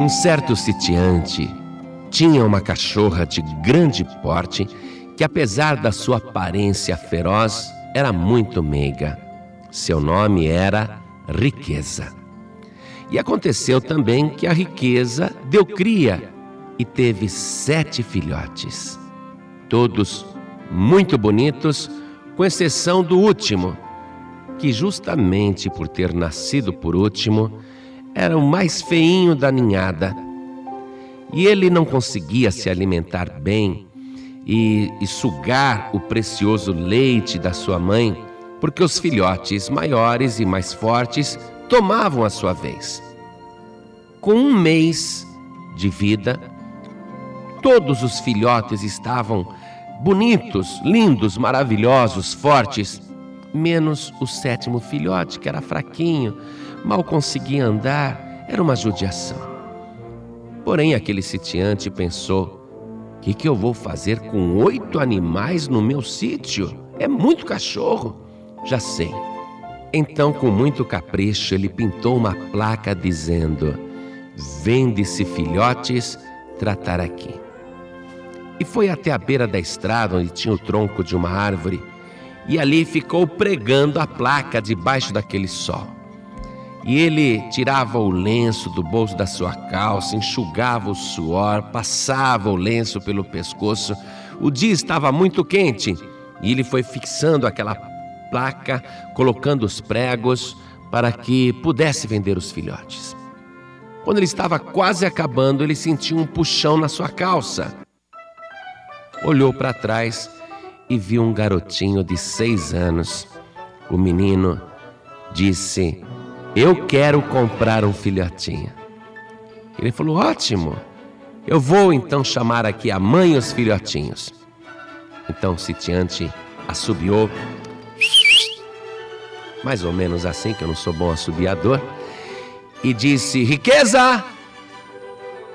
Um certo sitiante tinha uma cachorra de grande porte que, apesar da sua aparência feroz, era muito meiga. Seu nome era Riqueza. E aconteceu também que a riqueza deu cria e teve sete filhotes, todos muito bonitos, com exceção do último, que justamente por ter nascido por último, era o mais feinho da ninhada. E ele não conseguia se alimentar bem e, e sugar o precioso leite da sua mãe, porque os filhotes maiores e mais fortes tomavam a sua vez. Com um mês de vida, todos os filhotes estavam bonitos, lindos, maravilhosos, fortes, menos o sétimo filhote, que era fraquinho, mal conseguia andar, era uma judiação. Porém, aquele sitiante pensou: o que, que eu vou fazer com oito animais no meu sítio? É muito cachorro. Já sei. Então, com muito capricho, ele pintou uma placa dizendo: Vende-se filhotes, tratar aqui. E foi até a beira da estrada, onde tinha o tronco de uma árvore, e ali ficou pregando a placa debaixo daquele sol. E ele tirava o lenço do bolso da sua calça, enxugava o suor, passava o lenço pelo pescoço. O dia estava muito quente e ele foi fixando aquela placa, colocando os pregos para que pudesse vender os filhotes. Quando ele estava quase acabando, ele sentiu um puxão na sua calça. Olhou para trás e viu um garotinho de seis anos. O menino disse: eu quero comprar um filhotinho. Ele falou: Ótimo, eu vou então chamar aqui a mãe e os filhotinhos. Então o sitiante assobiou, mais ou menos assim, que eu não sou bom assobiador, e disse: Riqueza!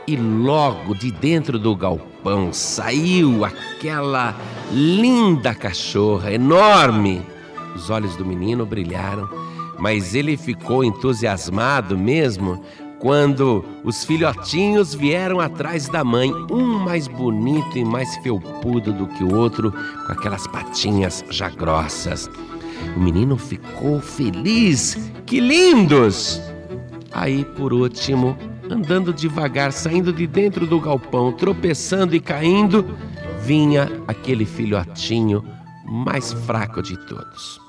E logo de dentro do galpão saiu aquela linda cachorra, enorme. Os olhos do menino brilharam mas ele ficou entusiasmado mesmo quando os filhotinhos vieram atrás da mãe, um mais bonito e mais felpudo do que o outro, com aquelas patinhas já grossas. O menino ficou feliz, que lindos! Aí, por último, andando devagar, saindo de dentro do galpão, tropeçando e caindo, vinha aquele filhotinho mais fraco de todos.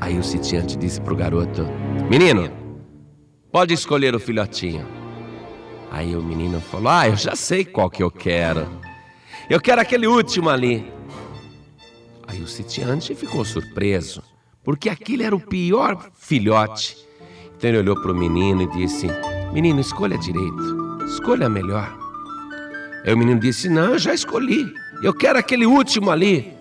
Aí o sitiante disse pro garoto: Menino, pode escolher o filhotinho. Aí o menino falou: Ah, eu já sei qual que eu quero. Eu quero aquele último ali. Aí o sitiante ficou surpreso, porque aquele era o pior filhote. Então ele olhou para o menino e disse: Menino, escolha direito, escolha melhor. Aí o menino disse: Não, eu já escolhi. Eu quero aquele último ali.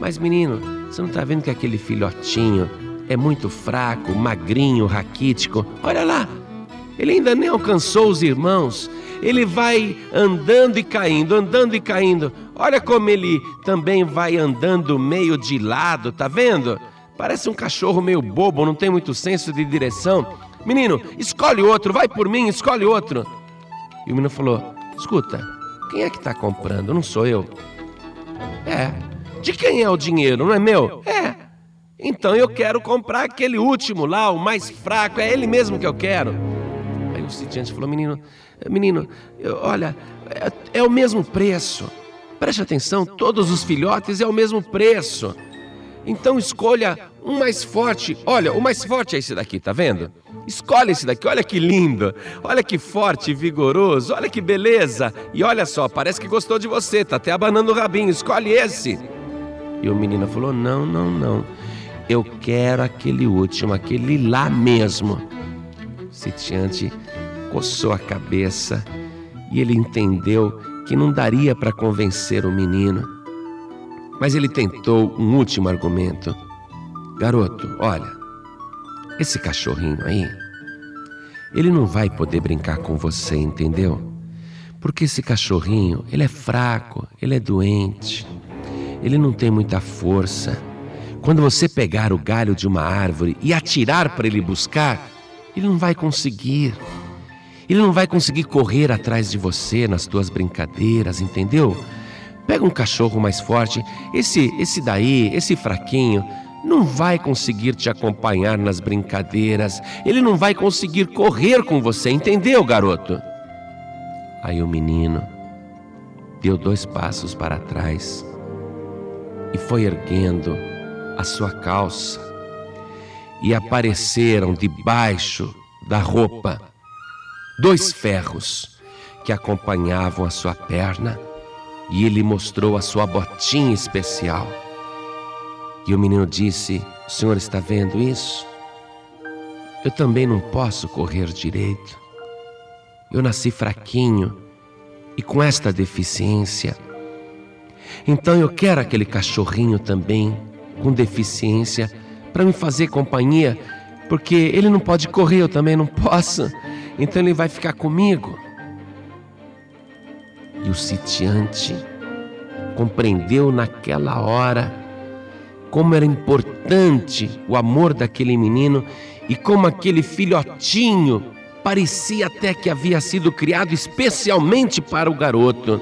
Mas, menino, você não está vendo que aquele filhotinho é muito fraco, magrinho, raquítico? Olha lá, ele ainda nem alcançou os irmãos. Ele vai andando e caindo, andando e caindo. Olha como ele também vai andando meio de lado, tá vendo? Parece um cachorro meio bobo, não tem muito senso de direção. Menino, escolhe outro, vai por mim, escolhe outro. E o menino falou: Escuta, quem é que está comprando? Não sou eu. É, de quem é o dinheiro, não é meu? É. Então eu quero comprar aquele último lá, o mais fraco, é ele mesmo que eu quero. Aí o sitiante falou: Menino, menino, olha, é, é o mesmo preço. Preste atenção, todos os filhotes é o mesmo preço. Então escolha um mais forte. Olha, o mais forte é esse daqui, tá vendo? Escolhe esse daqui, olha que lindo, olha que forte e vigoroso, olha que beleza. E olha só, parece que gostou de você, tá até abanando o rabinho. Escolhe esse. E o menino falou: Não, não, não. Eu quero aquele último, aquele lá mesmo. Sitiante coçou a cabeça e ele entendeu que não daria para convencer o menino. Mas ele tentou um último argumento. Garoto, olha, esse cachorrinho aí, ele não vai poder brincar com você, entendeu? Porque esse cachorrinho, ele é fraco, ele é doente ele não tem muita força. Quando você pegar o galho de uma árvore e atirar para ele buscar, ele não vai conseguir. Ele não vai conseguir correr atrás de você nas tuas brincadeiras, entendeu? Pega um cachorro mais forte, esse esse daí, esse fraquinho, não vai conseguir te acompanhar nas brincadeiras. Ele não vai conseguir correr com você, entendeu, garoto? Aí o menino deu dois passos para trás e foi erguendo a sua calça e apareceram debaixo da roupa dois ferros que acompanhavam a sua perna e ele mostrou a sua botinha especial. E o menino disse: O senhor está vendo isso? Eu também não posso correr direito. Eu nasci fraquinho e com esta deficiência. Então eu quero aquele cachorrinho também com deficiência para me fazer companhia, porque ele não pode correr, eu também não posso. Então ele vai ficar comigo. E o sitiante compreendeu naquela hora como era importante o amor daquele menino e como aquele filhotinho parecia até que havia sido criado especialmente para o garoto.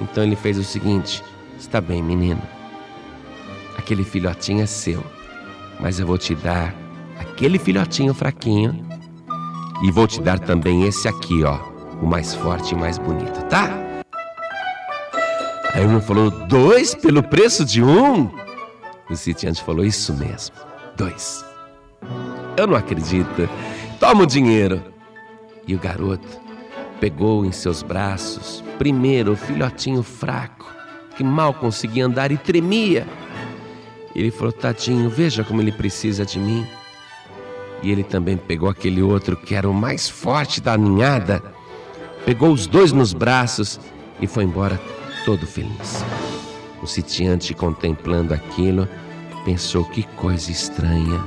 Então ele fez o seguinte: Está bem, menino, aquele filhotinho é seu, mas eu vou te dar aquele filhotinho fraquinho e vou te dar também esse aqui, ó, o mais forte e mais bonito, tá? Aí um falou: Dois pelo preço de um? O sitiante falou: Isso mesmo, dois. Eu não acredito. Toma o dinheiro. E o garoto pegou em seus braços, primeiro o filhotinho fraco, que mal conseguia andar e tremia. Ele falou: Tadinho, veja como ele precisa de mim. E ele também pegou aquele outro que era o mais forte da ninhada, pegou os dois nos braços e foi embora todo feliz. O sitiante, contemplando aquilo, pensou: que coisa estranha.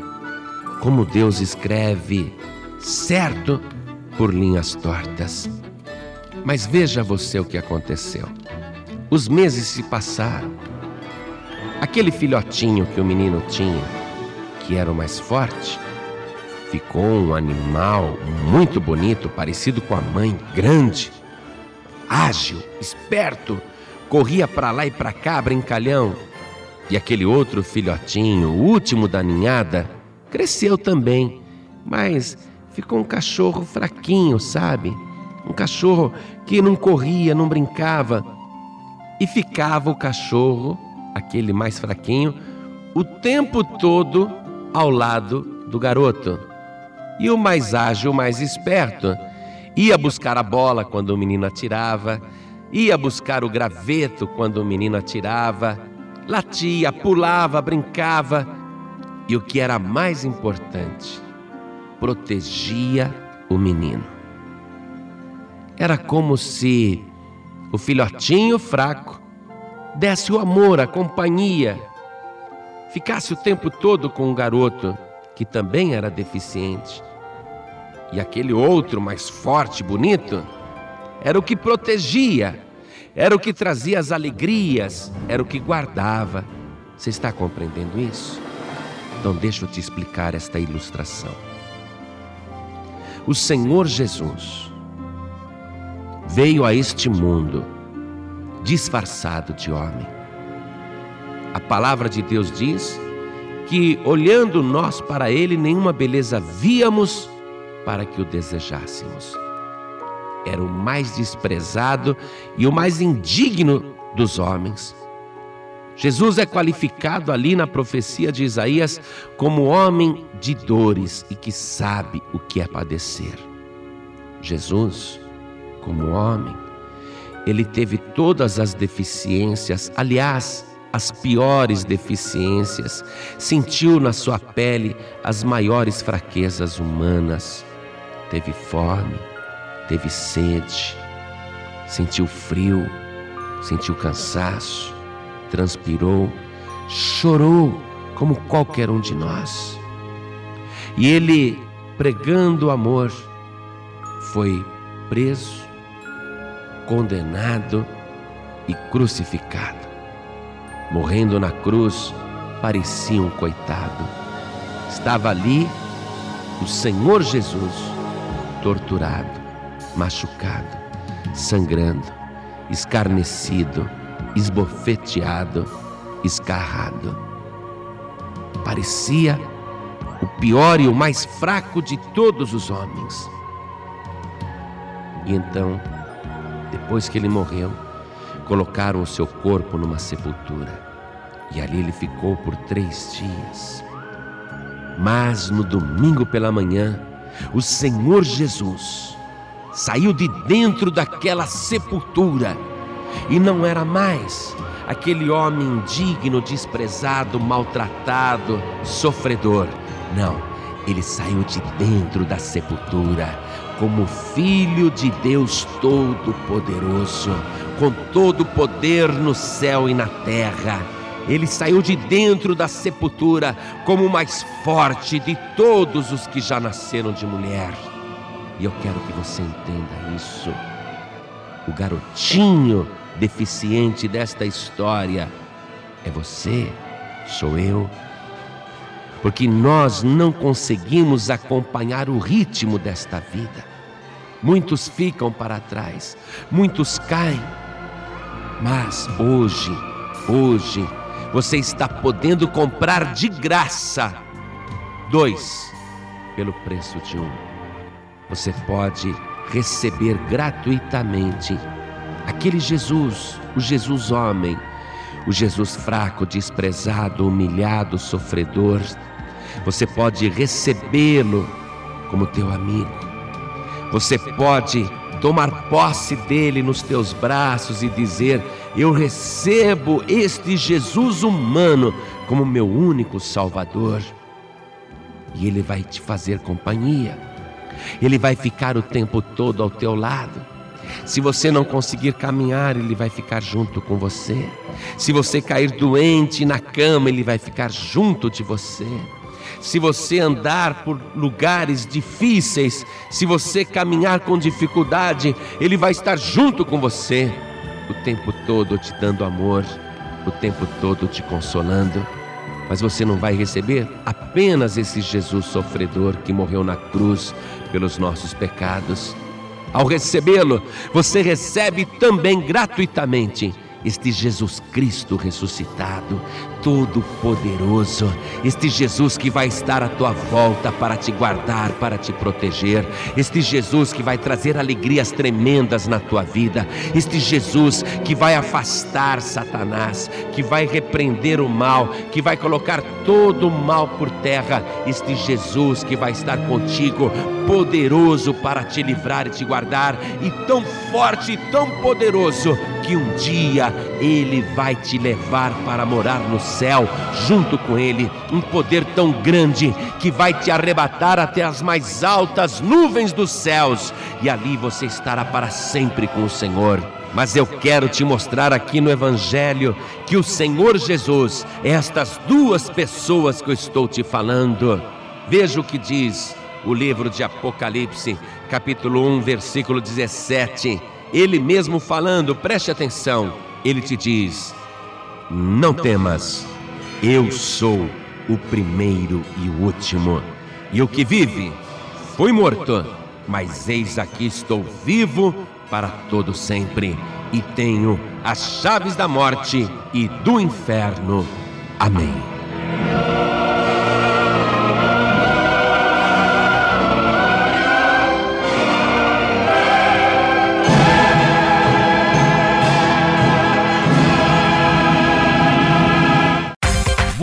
Como Deus escreve certo por linhas tortas. Mas veja você o que aconteceu. Os meses se passaram. Aquele filhotinho que o menino tinha, que era o mais forte, ficou um animal muito bonito, parecido com a mãe, grande, ágil, esperto corria para lá e para cá, brincalhão. E aquele outro filhotinho, o último da ninhada, cresceu também, mas ficou um cachorro fraquinho, sabe? Um cachorro que não corria, não brincava. E ficava o cachorro, aquele mais fraquinho, o tempo todo ao lado do garoto. E o mais ágil, o mais esperto, ia buscar a bola quando o menino atirava, ia buscar o graveto quando o menino atirava, latia, pulava, brincava e o que era mais importante, protegia o menino. Era como se o filhotinho fraco desse o amor, a companhia, ficasse o tempo todo com o garoto que também era deficiente. E aquele outro mais forte, bonito, era o que protegia, era o que trazia as alegrias, era o que guardava. Você está compreendendo isso? Então, deixa eu te explicar esta ilustração. O Senhor Jesus veio a este mundo disfarçado de homem. A palavra de Deus diz que, olhando nós para Ele, nenhuma beleza víamos para que o desejássemos era o mais desprezado e o mais indigno dos homens. Jesus é qualificado ali na profecia de Isaías como homem de dores e que sabe o que é padecer. Jesus, como homem, ele teve todas as deficiências, aliás, as piores deficiências, sentiu na sua pele as maiores fraquezas humanas, teve fome, teve sede, sentiu frio, sentiu cansaço, transpirou, chorou como qualquer um de nós. E ele, pregando o amor, foi preso, condenado e crucificado. Morrendo na cruz, parecia um coitado. Estava ali o Senhor Jesus torturado machucado, sangrando, escarnecido, esbofeteado, escarrado. Parecia o pior e o mais fraco de todos os homens. E então, depois que ele morreu, colocaram o seu corpo numa sepultura. E ali ele ficou por três dias. Mas no domingo pela manhã, o Senhor Jesus saiu de dentro daquela sepultura e não era mais aquele homem indigno, desprezado, maltratado, sofredor. Não, ele saiu de dentro da sepultura como filho de Deus Todo-Poderoso, com todo o poder no céu e na terra. Ele saiu de dentro da sepultura como o mais forte de todos os que já nasceram de mulher. E eu quero que você entenda isso. O garotinho deficiente desta história é você, sou eu. Porque nós não conseguimos acompanhar o ritmo desta vida. Muitos ficam para trás, muitos caem. Mas hoje, hoje, você está podendo comprar de graça dois pelo preço de um. Você pode receber gratuitamente aquele Jesus, o Jesus homem, o Jesus fraco, desprezado, humilhado, sofredor. Você pode recebê-lo como teu amigo. Você pode tomar posse dele nos teus braços e dizer: Eu recebo este Jesus humano como meu único Salvador. E ele vai te fazer companhia, ele vai ficar o tempo todo ao teu lado. Se você não conseguir caminhar, ele vai ficar junto com você. Se você cair doente na cama, ele vai ficar junto de você se você andar por lugares difíceis, se você caminhar com dificuldade, Ele vai estar junto com você, o tempo todo te dando amor, o tempo todo te consolando. Mas você não vai receber apenas esse Jesus sofredor que morreu na cruz pelos nossos pecados. Ao recebê-lo, você recebe também gratuitamente este Jesus Cristo ressuscitado, todo-poderoso, este Jesus que vai estar à tua volta para te guardar, para te proteger, este Jesus que vai trazer alegrias tremendas na tua vida, este Jesus que vai afastar Satanás, que vai repreender o mal, que vai colocar todo o mal por terra, este Jesus que vai estar contigo, poderoso para te livrar e te guardar, e tão forte e tão poderoso que um dia ele vai te levar para morar no céu, junto com Ele, um poder tão grande que vai te arrebatar até as mais altas nuvens dos céus, e ali você estará para sempre com o Senhor. Mas eu quero te mostrar aqui no Evangelho que o Senhor Jesus é estas duas pessoas que eu estou te falando. Veja o que diz o livro de Apocalipse, capítulo 1, versículo 17 ele mesmo falando, preste atenção, ele te diz: Não temas, eu sou o primeiro e o último, e o que vive foi morto, mas eis aqui estou vivo para todo sempre, e tenho as chaves da morte e do inferno. Amém.